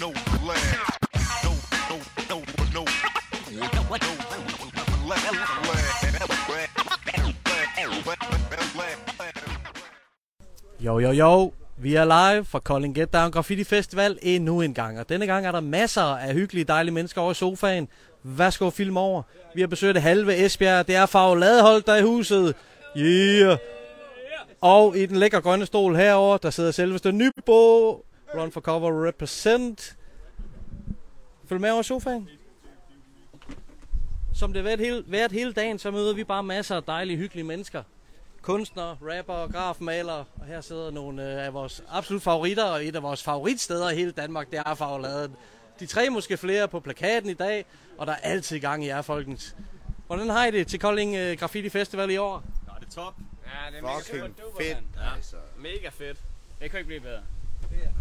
no lag. No, no, no, no. Jo, jo, jo. Vi er live fra Kolding Get Down Graffiti Festival endnu en gang. Og denne gang er der masser af hyggelige, dejlige mennesker over i sofaen. Værsgo film over. Vi har besøgt halve Esbjerg. Det er Fagladehold, der er i huset. Yeah. Og i den lækre grønne stol herover, der sidder selveste Nybo. Run for cover represent. Følg med over sofaen. Som det har været hele, været hele dagen, så møder vi bare masser af dejlige, hyggelige mennesker kunstnere, rapper, grafmalere, og her sidder nogle øh, af vores absolut favoritter, og et af vores favoritsteder i hele Danmark, det er Fagladen. De tre måske flere på plakaten i dag, og der er altid gang i jer, folkens. Hvordan har I det til Kolding øh, Graffiti Festival i år? Ja, det er top. Ja, det er mega Fucking super fedt, Ja. altså. Mega fedt. Det kan ikke blive bedre. Dejligt at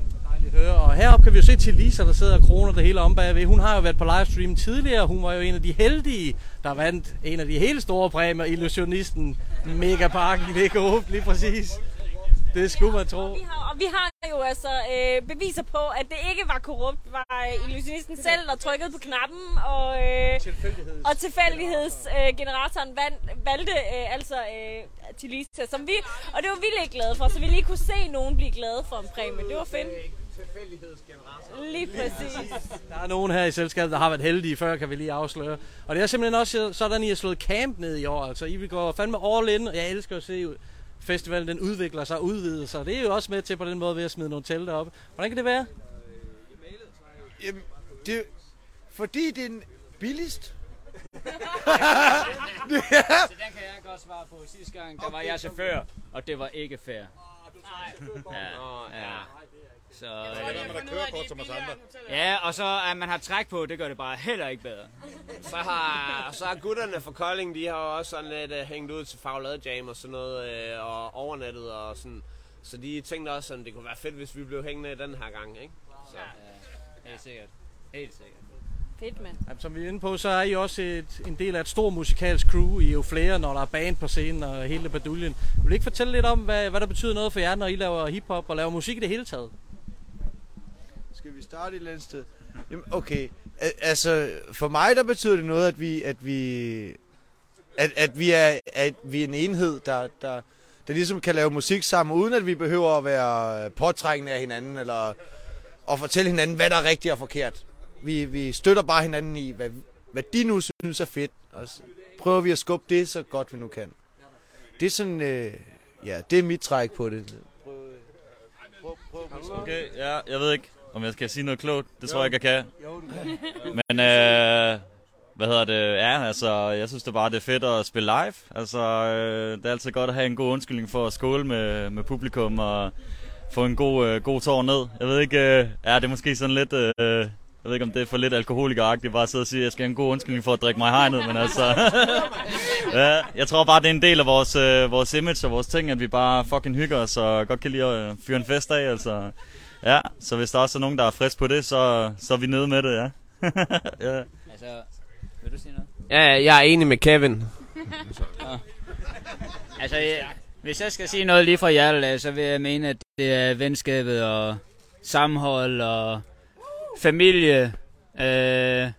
høre. Og heroppe kan vi jo se til Lisa, der sidder og kroner det hele om bagved. Hun har jo været på livestream tidligere. Hun var jo en af de heldige, der vandt en af de helt store præmier, Illusionisten Megaparken. Det er godt, lige præcis. Det skulle man tro. Vi har, og vi har jo altså øh, beviser på, at det ikke var korrupt. var øh, illusionisten selv, der trykkede på knappen, og, øh, og tilfældighedsgeneratoren øh, vand, valgte øh, altså øh, til Lisa, som vi, og det var vi lidt glade for, så vi lige kunne se nogen blive glade for en præmie. Det var fedt. Lige præcis. Der er nogen her i selskabet, der har været heldige før, kan vi lige afsløre. Og det er simpelthen også sådan, I har slået camp ned i år. Altså, I vil gå fandme all in, og jeg elsker at se festivalen, den udvikler sig og udvider sig. Det er jo også med til på den måde ved at smide nogle telte op. Hvordan kan det være? Jamen, det, fordi det er den billigst. Så den kan jeg godt svare på. Sidste gang, der var jeg chauffør, og det var ikke fair. Ja, ja. Så, øh, ja, og så at man har træk på, det gør det bare heller ikke bedre. Så har, så har gutterne fra Kolding, de har også sådan lidt uh, hængt ud til Faglade Jam og sådan noget, uh, og overnattet og sådan. Så de tænkte også, at det kunne være fedt, hvis vi blev hængende den her gang, ikke? Så. Helt sikkert. Helt sikkert. Fedt, mand. Jamen, som vi er inde på, så er I også et, en del af et stort musikalsk crew. I er jo flere, når der er band på scenen og hele baduljen. Vil du ikke fortælle lidt om, hvad, hvad der betyder noget for jer, når I laver hiphop og laver musik i det hele taget? Skal vi starte et eller andet sted? Jamen, okay. Al- altså, for mig der betyder det noget, at vi, at vi, at, at vi er, at vi er en enhed, der, der, der ligesom kan lave musik sammen, uden at vi behøver at være påtrængende af hinanden, eller at fortælle hinanden, hvad der er rigtigt og forkert. Vi, vi støtter bare hinanden i, hvad, hvad de nu synes er fedt, og så prøver vi at skubbe det så godt vi nu kan. Det er sådan, øh, ja, det er mit træk på det. Okay, ja, jeg ved ikke, om jeg skal sige noget klogt. Det tror jeg ikke, jeg kan. Men, øh, hvad hedder det? Ja, altså, jeg synes det bare, det er fedt at spille live. Altså, øh, det er altid godt at have en god undskyldning for at skåle med, med publikum og få en god, øh, god tår ned. Jeg ved ikke, øh, ja, det er måske sådan lidt... Øh, jeg ved ikke, om det er for lidt alkoholikeragtigt bare at sidde og sige, at jeg skal have en god undskyldning for at drikke mig hegnet, men altså... ja, jeg tror bare, det er en del af vores, øh, vores image og vores ting, at vi bare fucking hygger os og godt kan lide at øh, fyre en fest af, altså... Ja, så hvis der også er nogen, der er frisk på det, så, så er vi nede med det, ja. ja. Altså, vil du sige noget? Ja, jeg er enig med Kevin. Altså, ja, hvis jeg skal sige noget lige fra hjertet så vil jeg mene, at det er venskabet og sammenhold og familie. Øh,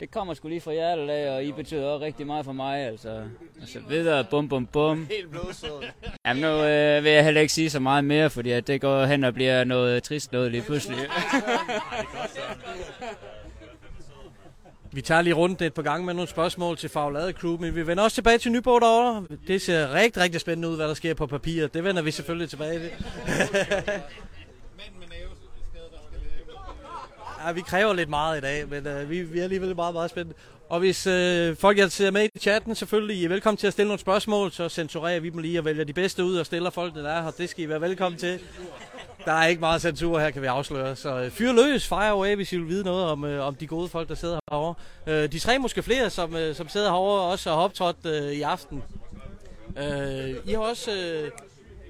det kommer sgu lige fra hjertet af, og I betyder også rigtig meget for mig, altså. Altså videre, bum bum bum. Helt blodsød. Jamen nu øh, vil jeg heller ikke sige så meget mere, fordi at det går hen og bliver noget trist noget lige pludselig. Vi tager lige rundt et par gange med nogle spørgsmål til Faglade Crew, men vi vender også tilbage til Nyborg derovre. Det ser rigtig, rigtig spændende ud, hvad der sker på papir. Det vender vi selvfølgelig tilbage til. ja, vi kræver lidt meget i dag, men øh, vi, vi er alligevel meget, meget spændte. Og hvis øh, folk der sidder med i chatten, selvfølgelig I er velkommen til at stille nogle spørgsmål, så censurerer vi dem lige og vælger de bedste ud og stiller folk, der er her. Det skal I være velkommen til. Der er ikke meget censur her, kan vi afsløre. Så øh, fyr løs, fire away, hvis I vil vide noget om, øh, om de gode folk, der sidder herovre. Øh, de tre måske flere, som, øh, som sidder herovre, også har optrådt øh, i aften. Øh, I har også... Øh,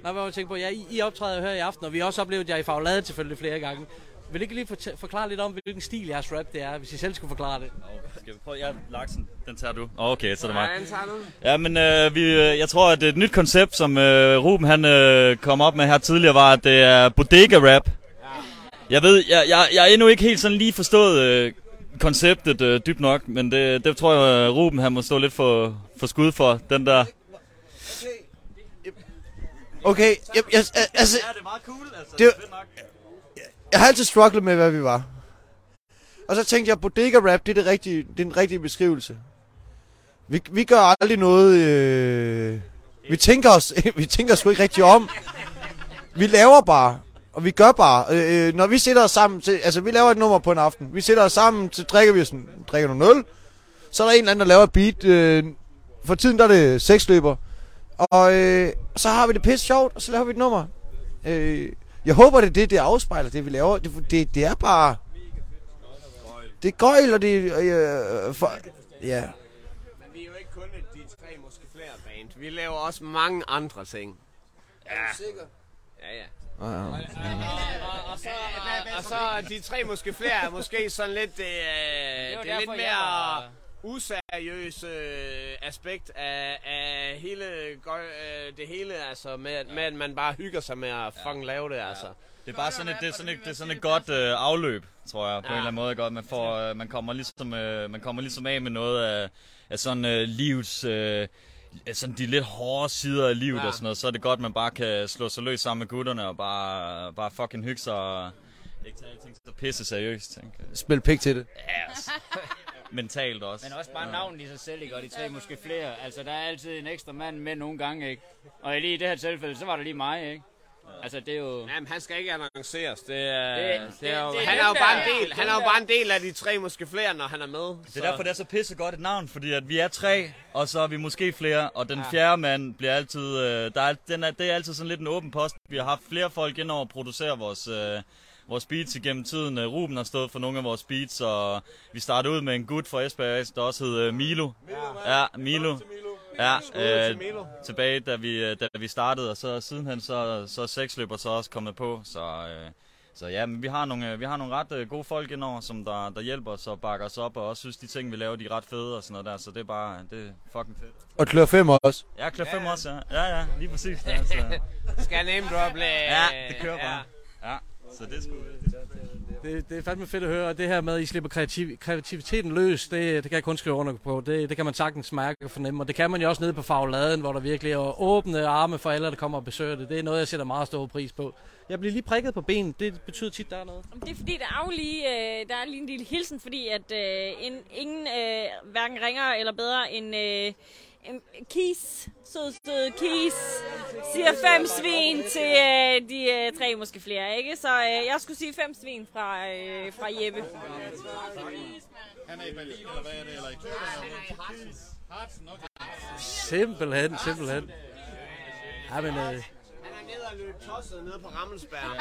nej, hvad var jeg tænke på? Ja, I, I optræder her i aften, og vi har også oplevet jer i Faglade selvfølgelig flere gange. Vil ikke lige fortæ- forklare lidt om, hvilken stil jeres rap det er, hvis I selv skulle forklare det? Skal vi prøve? Ja, laksen, den tager du. Okay, så er det mig. Ja, han tager den. Ja, men øh, vi, øh, jeg tror, at et nyt koncept, som øh, Ruben han øh, kom op med her tidligere, var, at det er bodega-rap. Jeg ved, jeg, jeg, jeg er endnu ikke helt sådan lige forstået øh, konceptet øh, dybt nok, men det, det tror jeg, øh, Ruben han må stå lidt for, for skud for, den der. Okay, jeg, jeg, altså, det er meget cool, altså. Det- jeg har altid strugglet med, hvad vi var. Og så tænkte jeg, bodega rap, det er, det rigtige, det er den rigtige beskrivelse. Vi, vi gør aldrig noget... Øh, vi, tænker os, vi tænker sgu ikke rigtig om. Vi laver bare. Og vi gør bare. Øh, øh, når vi sætter os sammen til... Altså, vi laver et nummer på en aften. Vi sætter os sammen, så drikker vi sådan... Drikker noget øl. Så er der en eller anden, der laver et beat. Øh, for tiden der er det seksløber. Og øh, så har vi det pisse sjovt, og så laver vi et nummer. Øh, jeg håber, det er det, det afspejler, det vi laver. Det, det, det er bare... Det er gøjl, og det er... Øh, for, ja. Men vi er jo ikke kun de tre måske flere band. Vi laver også mange andre ting. Ja. Ja, ja. Ja, ja. Og, og, så, og så er de tre måske flere er måske sådan lidt, øh, det, det er lidt mere useriøse øh, aspekt af, af hele, øh, det hele, altså med, med at man bare hygger sig med at fucking lave det, altså. Det er bare sådan et, det er sådan et, det er sådan et godt øh, afløb, tror jeg, på ja. en eller anden måde. Godt. Man, får, øh, man, kommer ligesom, øh, man kommer ligesom af med noget af, af sådan øh, livs... Øh, sådan de lidt hårde sider af livet ja. Ja. og sådan noget, så er det godt, at man bare kan slå sig løs sammen med gutterne og bare, bare fucking hygge sig og ikke tage alting så pisse seriøst, tænker. Spil pik til det. Ja, altså. Mentalt også. Men også bare navnet i sig selv, ikke? Og de tre måske flere. Altså, der er altid en ekstra mand med nogle gange, ikke? Og lige i det her tilfælde, så var det lige mig, ikke? Altså, det er jo... Jamen, han skal ikke annonceres. Det er, Det- det, det- er jo, det han er jo bare en del, han er jo bare en del af de tre måske flere, når han er med. Det er derfor, det er så pisse godt et navn, fordi at vi er tre, og så er vi måske flere, og den fjerde mand bliver altid, øh, der er, den er, det er altid sådan lidt en åben post. Vi har haft flere folk ind over at producere vores, øh, vores beats igennem tiden. Øh, Ruben har stået for nogle af vores beats, og vi startede ud med en gut fra Esbjerg, der også hed øh, Milo. Ja, Milo. Ja, øh, Milo. tilbage da vi, øh, da vi startede, og så sidenhen så, så er seksløber så også kommet på, så... Øh, så ja, men vi har nogle, øh, vi har nogle ret øh, gode folk indover, som der, der hjælper os og bakker os op, og også synes, de ting, vi laver, de er ret fede og sådan noget der, så det er bare, det er fucking fedt. Og klør 5 også. Ja, klør 5 også, ja. Ja, ja, lige præcis. Ja, så. Skal jeg name drop ja det kører bare. Ja, så det er sgu... Det, det er fandme fedt at høre, og det her med, at I slipper kreativ, kreativiteten løs, det, det kan jeg kun skrive under på. Det, det kan man sagtens mærke og fornemme, og det kan man jo også nede på Fagladen, hvor der virkelig er åbne arme for alle, der kommer og besøger det. Det er noget, jeg sætter meget stor pris på. Jeg bliver lige prikket på benet, det betyder tit, der er noget. Det er fordi, der er jo lige, øh, der er lige en lille hilsen, fordi at øh, en, ingen øh, hverken ringer eller bedre end øh, en Kis, sød, sød Kis, siger fem svin til øh, de øh, tre, måske flere, ikke? Så øh, jeg skulle sige fem svin fra, øh, fra Jeppe. Han er i Berlin, eller hvad er det? Eller i okay. Simpelthen, simpelthen. Ja, men, øh, Er og løbe tosset nede på Rammelsberg.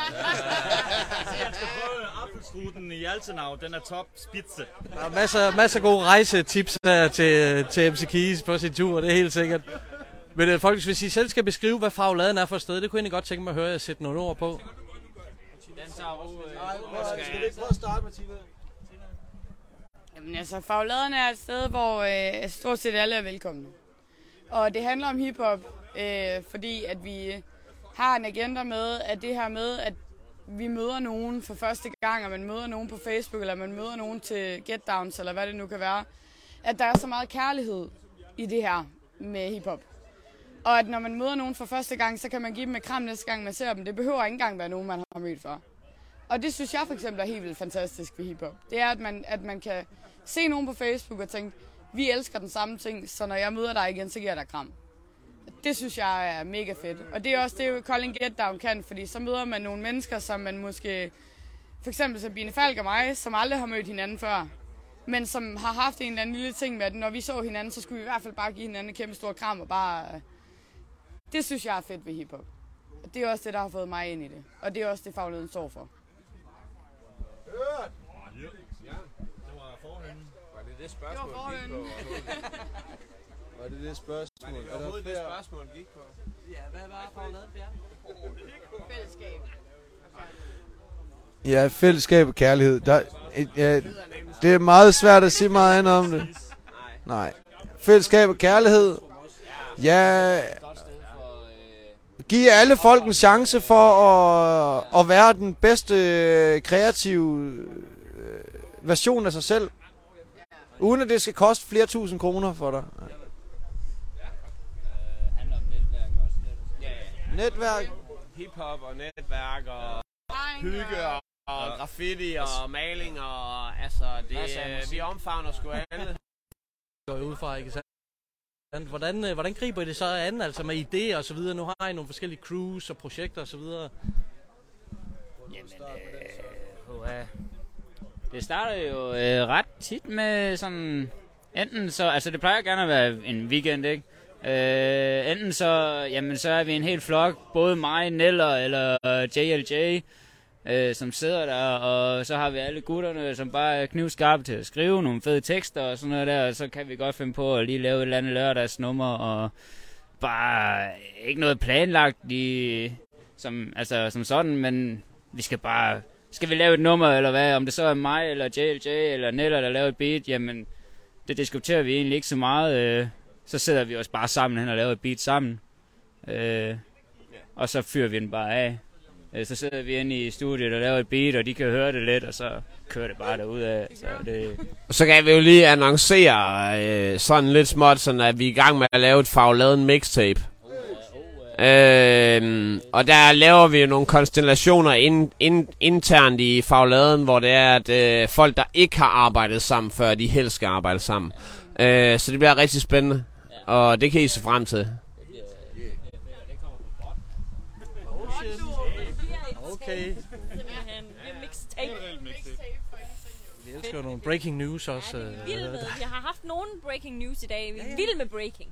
Jeg skal prøve Apfelstruten i Altenau, den er top spidse. der er masser, masser af gode rejsetips her til, til MC Keys på sin tur, det er helt sikkert. Men øh, folkens, hvis I selv skal beskrive, hvad Fagladen er for et sted, det kunne jeg egentlig godt tænke mig at høre jer sætte nogle ord på. Den tager ro, øh, Skal vi ikke prøve at starte, Martina? Jamen altså, Fagladerne er et sted, hvor øh, stort set alle er velkomne. Og det handler om hiphop, øh, fordi at vi har en agenda med, at det her med, at vi møder nogen for første gang, og man møder nogen på Facebook, eller man møder nogen til Get Downs, eller hvad det nu kan være, at der er så meget kærlighed i det her med hiphop. Og at når man møder nogen for første gang, så kan man give dem et kram næste gang, man ser dem. Det behøver ikke engang være nogen, man har mødt før. Og det synes jeg for eksempel er helt vildt fantastisk ved hiphop. Det er, at man, at man kan se nogen på Facebook og tænke, vi elsker den samme ting, så når jeg møder dig igen, så giver jeg dig kram. Det synes jeg er mega fedt. Og det er også det, Colin Get Down kan, fordi så møder man nogle mennesker, som man måske... For eksempel Sabine Falk og mig, som aldrig har mødt hinanden før. Men som har haft en eller anden lille ting med, at når vi så hinanden, så skulle vi i hvert fald bare give hinanden en kæmpe stor kram og bare... Det synes jeg er fedt ved hiphop. Og det er også det, der har fået mig ind i det. Og det er også det, fagligheden står for. Var det det spørgsmål, Det var? Var det det spørgsmål? Var det overhovedet det spørgsmål, gik på? Fællesskab. Ja, fællesskab og kærlighed. Der, ja, det er meget svært at sige meget andet om det. Nej. Fællesskab og kærlighed. Ja, give alle folk en chance for at, at være den bedste øh, kreative øh, version af sig selv. Uden at det skal koste flere tusind kroner for dig. handler om netværk også lidt. Ja, ja. Netværk. Hiphop og netværk og hygge og, og graffiti og maling og altså det, øh, vi omfavner sgu alle. går ud fra, ikke sandt? Hvordan, øh, hvordan griber I det så an, altså med idéer og så videre? Nu har I nogle forskellige crews og projekter og så videre. Jamen, øh, det starter jo øh, ret tit med sådan, enten så, altså det plejer gerne at være en weekend, ikke? Øh, enten så, jamen så er vi en hel flok, både mig, Neller eller øh, JLJ, øh, som sidder der, og så har vi alle gutterne, som bare er knivskarpe til at skrive nogle fede tekster og sådan noget der, og så kan vi godt finde på at lige lave et eller andet lørdagsnummer, og bare ikke noget planlagt i, som, altså, som sådan, men vi skal bare, skal vi lave et nummer, eller hvad, om det så er mig, eller JLJ, eller Neller, der laver et beat, jamen, det diskuterer vi egentlig ikke så meget, øh, så sidder vi også bare sammen hen og laver et beat sammen, øh, og så fyrer vi den bare af. Øh, så sidder vi inde i studiet og laver et beat, og de kan høre det lidt, og så kører det bare derud af. Så det, Så kan vi jo lige annoncere øh, sådan lidt småt, sådan at vi er i gang med at lave et fagladen mixtape. Øhm, og der laver vi jo nogle konstellationer ind, in, internt i fagladen, hvor det er, at øh, folk, der ikke har arbejdet sammen før, de helst skal arbejde sammen. Øh, så det bliver rigtig spændende, og det kan I se frem til. Okay. Vi er elsker nogle breaking news også. øh, med. Vi har haft nogle breaking news i dag. Vi er vilde med breaking.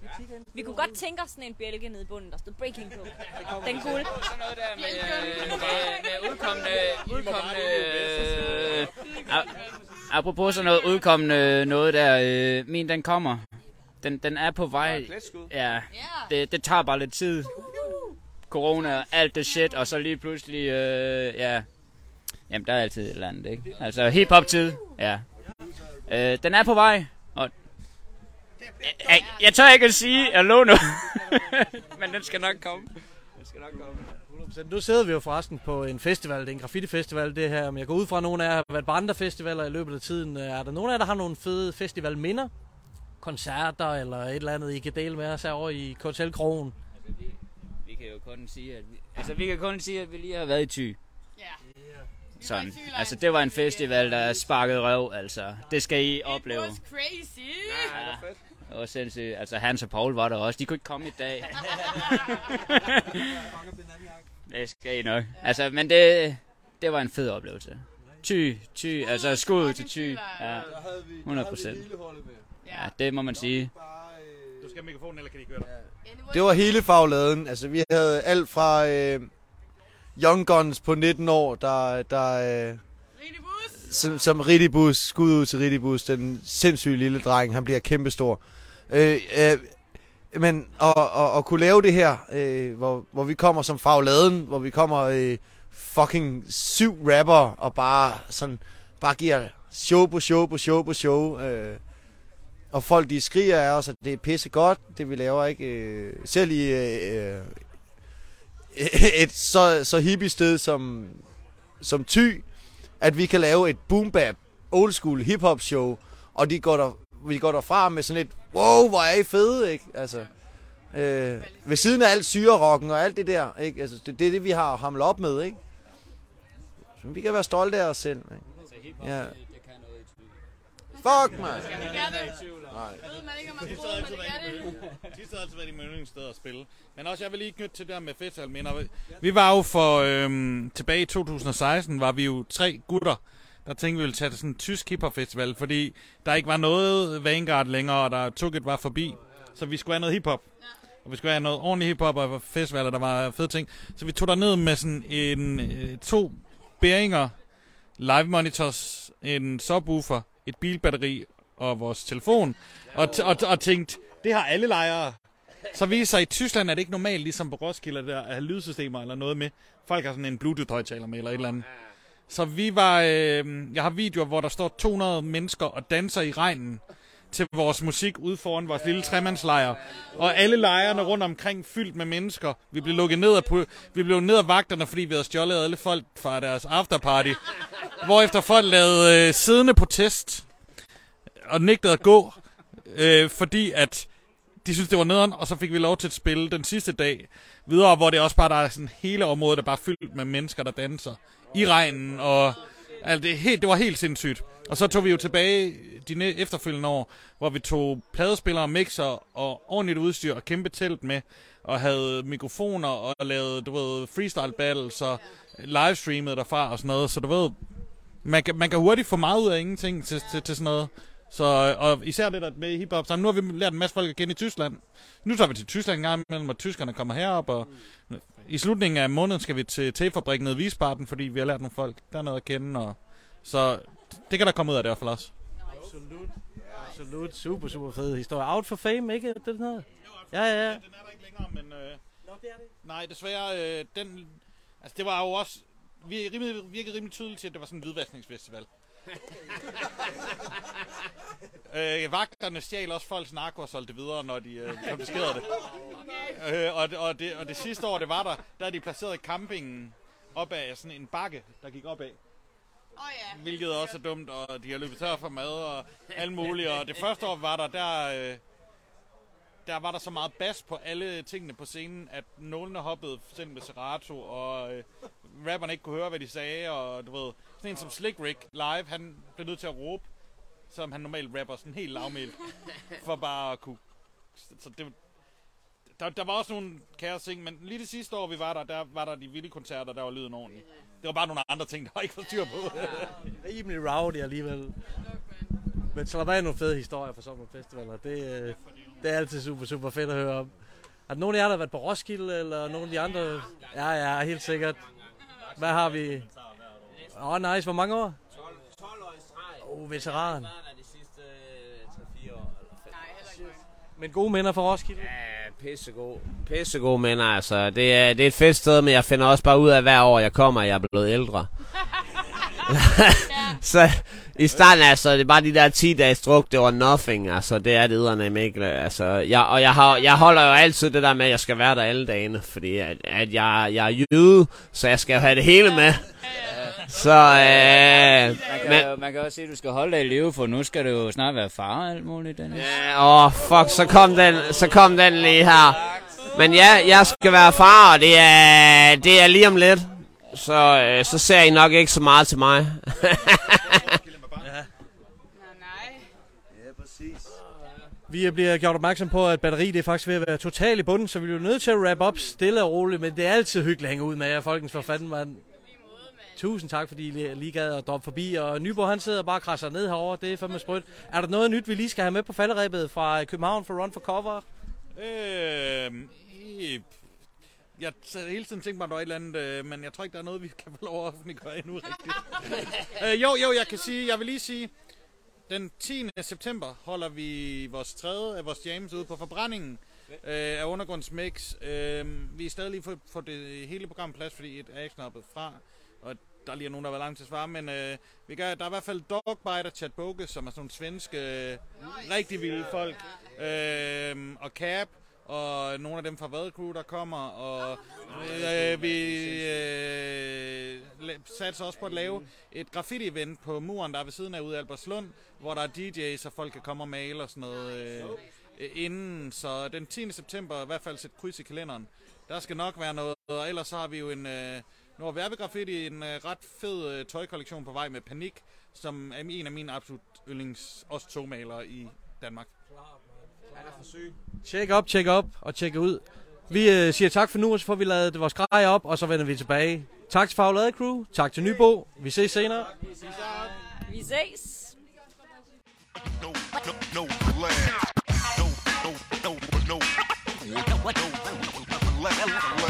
Vi kunne godt tænke os sådan en bjælke nede i bunden, der stod breaking på. Den kunne. sådan noget der med, øh, med, med udkommende... udkommende øh, apropos sådan noget udkommende noget der, øh, min den kommer. Den, den er på vej. Ja, det, det tager bare lidt tid. Corona og alt det shit, og så lige pludselig, øh, ja... Jamen, der er altid et eller andet, ikke? Altså, hip-hop-tid, ja. Øh, den er på vej, og... Jeg, jeg tør ikke at sige, at lå nu. Men den skal nok komme. Den skal nok komme. Så nu sidder vi jo forresten på en festival, det er en graffiti-festival det her, men jeg går ud fra, at nogle af jer har været på andre festivaler i løbet af tiden. Er der nogen af jer, der har nogle fede festivalminder? Koncerter eller et eller andet, I kan dele med os herovre i Hotel Krogen? Vi kan jo kun sige, at vi, altså, vi kan kun sige, at vi lige har været i Thy. Ja. Sådan. Altså, det var en festival, der sparkede røv, altså. Det skal I opleve. It was crazy. Ja, det var sindssygt. Altså, Hans og Paul var der også. De kunne ikke komme i dag. det skal I nok. Altså, men det, det var en fed oplevelse. Ty, ty, altså skud til ty. Ja, 100 procent. Ja, det må man sige. Du skal have mikrofonen, eller kan de køre dig? Det var hele fagladen. Altså, vi havde alt fra øh, Young Guns på 19 år, der, der øh, som, som Ridibus, skud ud til Ridibus, den sindssyge lille dreng, han bliver kæmpestor. Øh, øh, men at, at, at kunne lave det her, øh, hvor, hvor vi kommer som fagladen, hvor vi kommer øh, fucking syv rapper og bare sådan, bare giver show på show på show på show. Øh, og folk de skriger af os, at det er pisse godt, det vi laver, ikke? Øh, selv i øh, øh, et så, så hippie sted som, som Thy, at vi kan lave et boom bap, old school hip hop show, og de går der, vi går derfra med sådan et, wow, hvor er I fede, ikke? Altså, øh, ved siden af alt syrerocken og alt det der, ikke? Altså, det, det er det, vi har hamlet op med, ikke? Så vi kan være stolte af os selv, ikke? Ja. Fuck, man! Ved man ikke, om man men det gør det. Sidst har altid været i min yndlingssted at spille. Men også, jeg vil lige knytte til det der med festivalminder. Vi var jo for, øhm, tilbage i 2016, var vi jo tre gutter, der tænkte, vi ville tage til sådan en tysk hiphop festival, fordi der ikke var noget Vanguard længere, og der Tukket var forbi. Så vi skulle have noget hiphop. Og vi skulle have noget ordentligt hiphop og festivaler, der var fede ting. Så vi tog der ned med sådan en, øh, to bæringer, live monitors, en subwoofer, et bilbatteri og vores telefon. Og, t- og, og tænkt, det har alle lejere. Så viser sig, at i Tyskland er det ikke normalt, ligesom på Roskilde, der at have lydsystemer eller noget med. Folk har sådan en Bluetooth-højtaler med, eller et eller andet. Så vi var, øh, jeg har videoer, hvor der står 200 mennesker og danser i regnen til vores musik ude foran vores lille tremandslejr. Og alle lejrene rundt omkring fyldt med mennesker. Vi blev lukket ned af, vi blev ned af vagterne, fordi vi havde stjålet alle folk fra deres afterparty. Hvorefter folk lavede øh, siddende protest og nægtede at gå, øh, fordi at de synes det var nederen, og så fik vi lov til at spille den sidste dag videre, hvor det også bare der er sådan hele området, der bare er fyldt med mennesker, der danser i regnen, og altså, det, helt, det var helt sindssygt. Og så tog vi jo tilbage de efterfølgende år, hvor vi tog pladespillere, mixer og ordentligt udstyr og kæmpe telt med, og havde mikrofoner og lavede, du ved, freestyle battles og livestreamede derfra og sådan noget, så du ved, man kan, man kan hurtigt få meget ud af ingenting til, til, til sådan noget. Så, og især det der med hiphop, så nu har vi lært en masse folk at kende i Tyskland. Nu tager vi til Tyskland en gang imellem, og tyskerne kommer herop, og i slutningen af måneden skal vi til tefabrikken nede i Wiesbaden, fordi vi har lært nogle folk dernede at kende, og så det kan der komme ud af det i hvert fald også. Absolut. Absolut. Super, super fed historie. Out for fame, ikke? Det den her. Ja, ja, ja. Den er der ikke længere, men... Øh, Nej, desværre, øh, den... Altså, det var jo også... Vi rimelig, virkede rimelig tydeligt til, at det var sådan en hvidvaskningsfestival. Øh, vagterne stjal også folks narko og solgte det videre, når de øh, konfiskerede det. Øh, og, det, og, det. Og det sidste år, det var der, der er de placeret campingen op af sådan en bakke, der gik opad. Åh oh, ja. Hvilket også er dumt, og de har løbet tør for mad og alt muligt. Og det første år var der, der, øh, der var der så meget bas på alle tingene på scenen, at nålene hoppede selv med Serato, og øh, rapperne ikke kunne høre, hvad de sagde, og du ved, sådan en som Slick Rick live, han blev nødt til at råbe, som han normalt rapper sådan helt lavmældt, for bare at kunne... Så det, der, der var også nogle kaos ting, men lige det sidste år, vi var der, der var der de vilde koncerter, der var lyden ordentligt. Det var bare nogle andre ting, der var ikke var styr på. Rimelig rowdy alligevel. Men så var der nogle fede historier fra sommerfestivaler. Det, øh, det er altid super, super fedt at høre om. Er der nogen af jer, der har været på Roskilde, eller nogen af de andre? Ja, ja, helt sikkert. Hvad har vi? Åh, oh, nice. Hvor mange år? 12, 12 år i streg. Åh, oh, veteran. Har de sidste øh, 3-4 år. Eller 5. Nej, heller ikke mig. Men gode minder fra Roskilde. Ja, pissegod. Pissegod minder, altså. Det er, det er et fedt sted, men jeg finder også bare ud af, hver år jeg kommer, at jeg er blevet ældre. så i starten, altså, det er bare de der 10 dages druk, det var nothing, altså, det er det eddernem ikke, altså, jeg, og jeg, har, jeg holder jo altid det der med, at jeg skal være der alle dagene, fordi at, at jeg, jeg er jøde, så jeg skal jo have det hele med. Så, øh, Man kan, men, man kan også sige, at du skal holde dig i live, for nu skal du jo snart være far og alt muligt. Dennis. Ja, åh, oh, fuck, så kom den, så kom den lige her. Men ja, jeg skal være far, og det er, det er lige om lidt. Så, øh, så ser I nok ikke så meget til mig. Nej, nej. Vi bliver gjort opmærksom på, at batteri det er faktisk ved at være totalt i bunden, så vi er nødt til at wrap op stille og roligt, men det er altid hyggeligt at hænge ud med jer, folkens for fanden, mand. Tusind tak, fordi I lige- gad at droppe forbi, og Nyborg han sidder bare og krasser ned herovre, det er fandme sprødt. Er der noget nyt, vi lige skal have med på falderæbet fra København for Run for Cover? I- jeg har hele tiden tænkt mig, at der var et eller andet, øh, men jeg tror ikke, der er noget, vi kan få lov at offentliggøre endnu rigtigt. øh, jo, jo, jeg kan sige, jeg vil lige sige, den 10. september holder vi vores tredje af vores jams ude på forbrændingen øh, af undergrundsmix. Øh, vi er stadig lige for, for det hele program plads, fordi et er ikke snappet fra, og der er lige nogen, der har været langt til at svare, men øh, vi gør, der er i hvert fald Dogbite og Chad Boge, som er sådan nogle svenske, øh, rigtig vilde folk, øh, og Cap, og nogle af dem fra Vad Crew, der kommer, og øh, vi øh, la- satser også på at lave et graffiti-event på muren, der er ved siden af ude i Albertslund, hvor der er DJ's, så folk kan komme og male og sådan noget øh, øh, inden. Så den 10. september, i hvert fald sæt kryds i kalenderen. Der skal nok være noget, og ellers så har vi jo en... Øh, nu har Verbe Graffiti en øh, ret fed øh, tøjkollektion på vej med Panik, som er en af mine absolut yndlings også togmalere i Danmark. Check op, check op og check ud. Vi øh, siger tak for nu, og så får vi lavet vores grej op, og så vender vi tilbage. Tak til Faglade Crew, tak til Nybo. Vi ses senere. Vi ses. No, no, no, no, no, no, no, no, no, no, no, no, no, no, no, no, no,